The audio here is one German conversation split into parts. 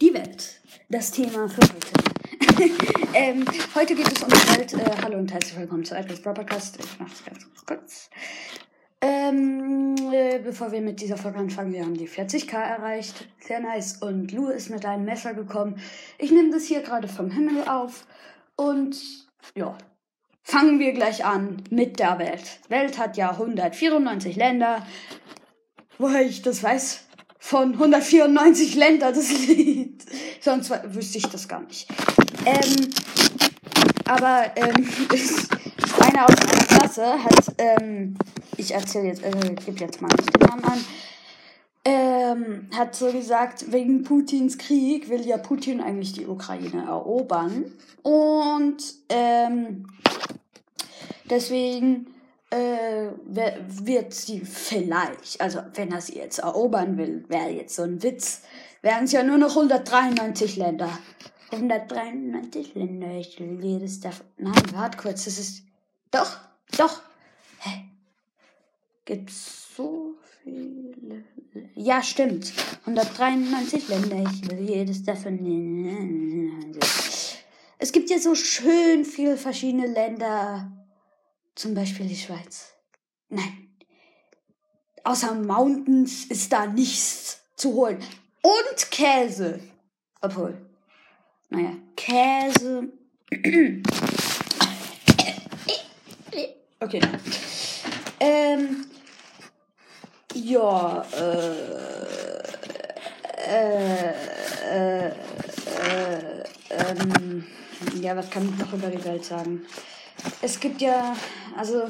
Die Welt. Das Thema für heute. ähm, heute geht es um die Welt. Äh, hallo und herzlich willkommen zu Atlas Broadcast. Ich mache es ganz kurz. Ähm, äh, bevor wir mit dieser Folge anfangen, wir haben die 40k erreicht. Sehr nice. Und Lou ist mit einem Messer gekommen. Ich nehme das hier gerade vom Himmel auf. Und ja, fangen wir gleich an mit der Welt. Welt hat ja 194 Länder. Woher ich das weiß? Von 194 Ländern das Lied. Sonst wüsste ich das gar nicht. Ähm, aber ähm, einer aus meiner Klasse hat, ähm, ich erzähle jetzt, äh, gebe jetzt mal den Namen an, ähm, hat so gesagt, wegen Putins Krieg will ja Putin eigentlich die Ukraine erobern. Und ähm, deswegen äh, wird sie vielleicht, also wenn er sie jetzt erobern will, wäre jetzt so ein Witz, wären es ja nur noch 193 Länder. 193 Länder, ich will jedes davon. Nein, warte kurz, das ist. Doch, doch. Hä? Gibt's so viele. Ja, stimmt. 193 Länder, ich will jedes davon. Es gibt ja so schön viele verschiedene Länder. Zum Beispiel die Schweiz. Nein. Außer Mountains ist da nichts zu holen. Und Käse. Obwohl. Naja, Käse. Okay. Ähm. Ja, äh. Äh. Äh. äh ähm, ja, was kann ich noch über die Welt sagen? Es gibt ja, also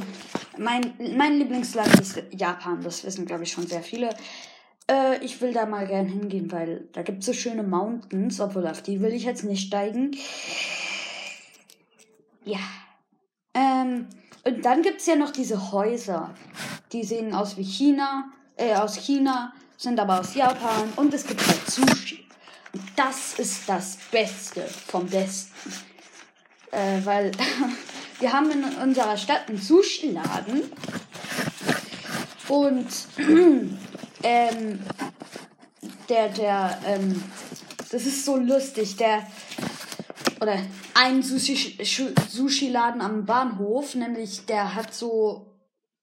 mein, mein Lieblingsland ist Japan, das wissen glaube ich schon sehr viele. Äh, ich will da mal gern hingehen, weil da gibt es so schöne Mountains, obwohl auf die will ich jetzt nicht steigen. Ja. Ähm, und dann gibt es ja noch diese Häuser. Die sehen aus wie China, äh, aus China, sind aber aus Japan und es gibt halt Sushi. Und das ist das Beste vom Besten. Äh, weil wir haben in unserer Stadt einen Sushi-Laden und ähm, der, der, ähm, das ist so lustig, der, oder ein Sushi-Laden am Bahnhof, nämlich der hat so,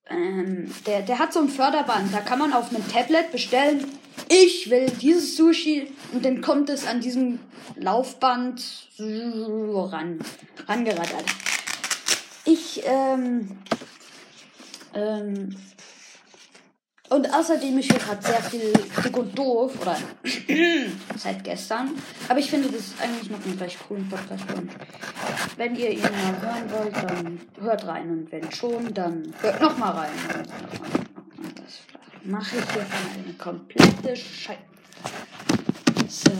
ähm, der, der hat so ein Förderband, da kann man auf einem Tablet bestellen, ich will dieses Sushi und dann kommt es an diesem Laufband ran, rangerattert. Ich, ähm, ähm, und außerdem, ich höre gerade sehr viel dick und doof, oder seit gestern. Aber ich finde das ist eigentlich noch ein recht coolen Podcast. Und wenn ihr ihn mal hören wollt, dann hört rein. Und wenn schon, dann hört noch mal rein. Das mache ich hier eine komplette Scheiße. So.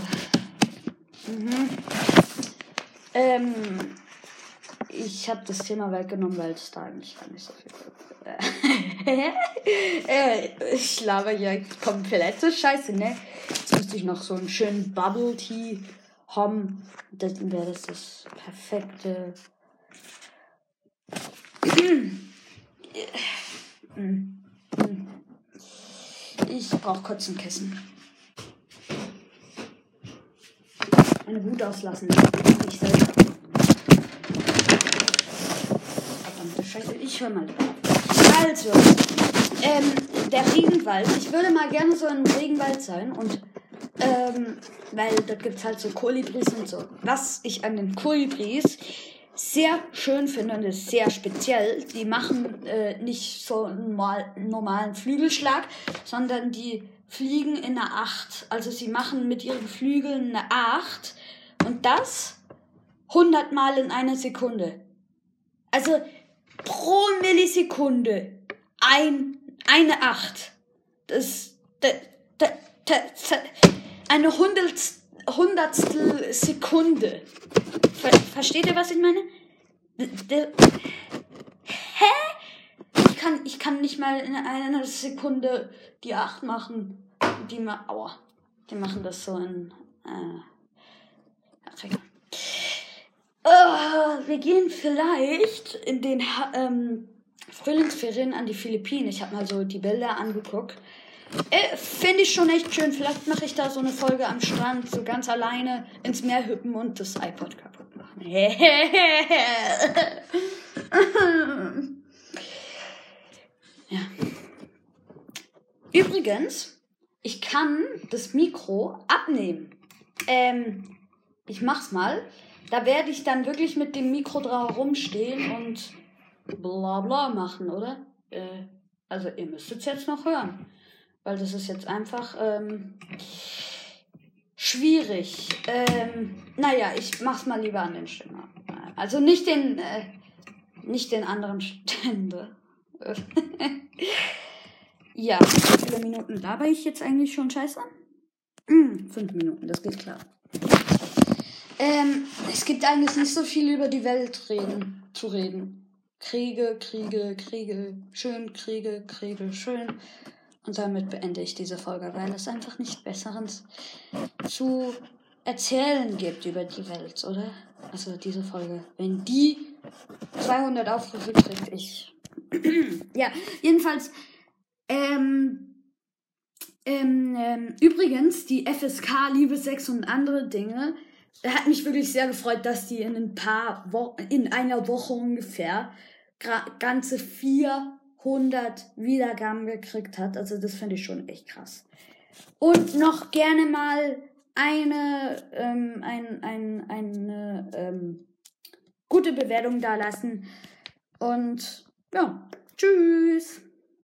Mhm. Ähm, ich habe das Thema weggenommen, weil es da eigentlich gar nicht so viel äh, Ich laber hier komplette Scheiße, ne? Jetzt müsste ich noch so einen schönen Bubble Tea haben. Dann wäre das das perfekte. Ich brauche kurz ein Kissen. Eine Wut auslassen. Ich selber. Scheiße, ich höre mal drauf. Also, ähm, der Regenwald. Ich würde mal gerne so ein Regenwald sein und, ähm, weil dort gibt es halt so Kolibris und so. Was ich an den Kolibris sehr schön finde und ist sehr speziell. Die machen äh, nicht so einen normal, normalen Flügelschlag, sondern die fliegen in einer Acht. Also sie machen mit ihren Flügeln eine Acht und das 100 Mal in einer Sekunde. Also pro Millisekunde ein, eine Acht. Das, das, das, das eine Hundertstel, Hundertstel Sekunde. Ver, versteht ihr, was ich meine? Hä? Ich kann, ich kann nicht mal in einer Sekunde die Acht machen. Die, aua, die machen das so in, äh, Uh, wir gehen vielleicht in den ähm, Frühlingsferien an die Philippinen. Ich habe mal so die Bilder angeguckt. Äh, Finde ich schon echt schön. Vielleicht mache ich da so eine Folge am Strand, so ganz alleine ins Meer hüppen und das iPod kaputt machen. ja. Übrigens, ich kann das Mikro abnehmen. Ähm, ich mach's mal. Da werde ich dann wirklich mit dem Mikro drauf rumstehen und bla bla machen, oder? Äh, also ihr müsst es jetzt noch hören. Weil das ist jetzt einfach ähm, schwierig. Ähm, naja, ich mach's mal lieber an den Ständer. Also nicht den, äh, nicht den anderen Ständer. ja, wie viele Minuten laber ich jetzt eigentlich schon scheiße? Hm, fünf Minuten, das geht klar. Ähm, es gibt eigentlich nicht so viel über die Welt reden, zu reden. Kriege, Kriege, Kriege, schön, Kriege, Kriege, schön. Und damit beende ich diese Folge, weil es einfach nicht Besseres zu erzählen gibt über die Welt, oder? Also diese Folge. Wenn die 200 Aufrufe kriegt, ich. ja, jedenfalls. Ähm, ähm, ähm, übrigens, die FSK, Liebe, Sex und andere Dinge, hat mich wirklich sehr gefreut, dass die in ein paar Wochen, in einer Woche ungefähr, ganze 400 Wiedergaben gekriegt hat. Also das finde ich schon echt krass. Und noch gerne mal eine, ähm, ein, ein, eine ähm, gute Bewertung da lassen. Und ja, tschüss.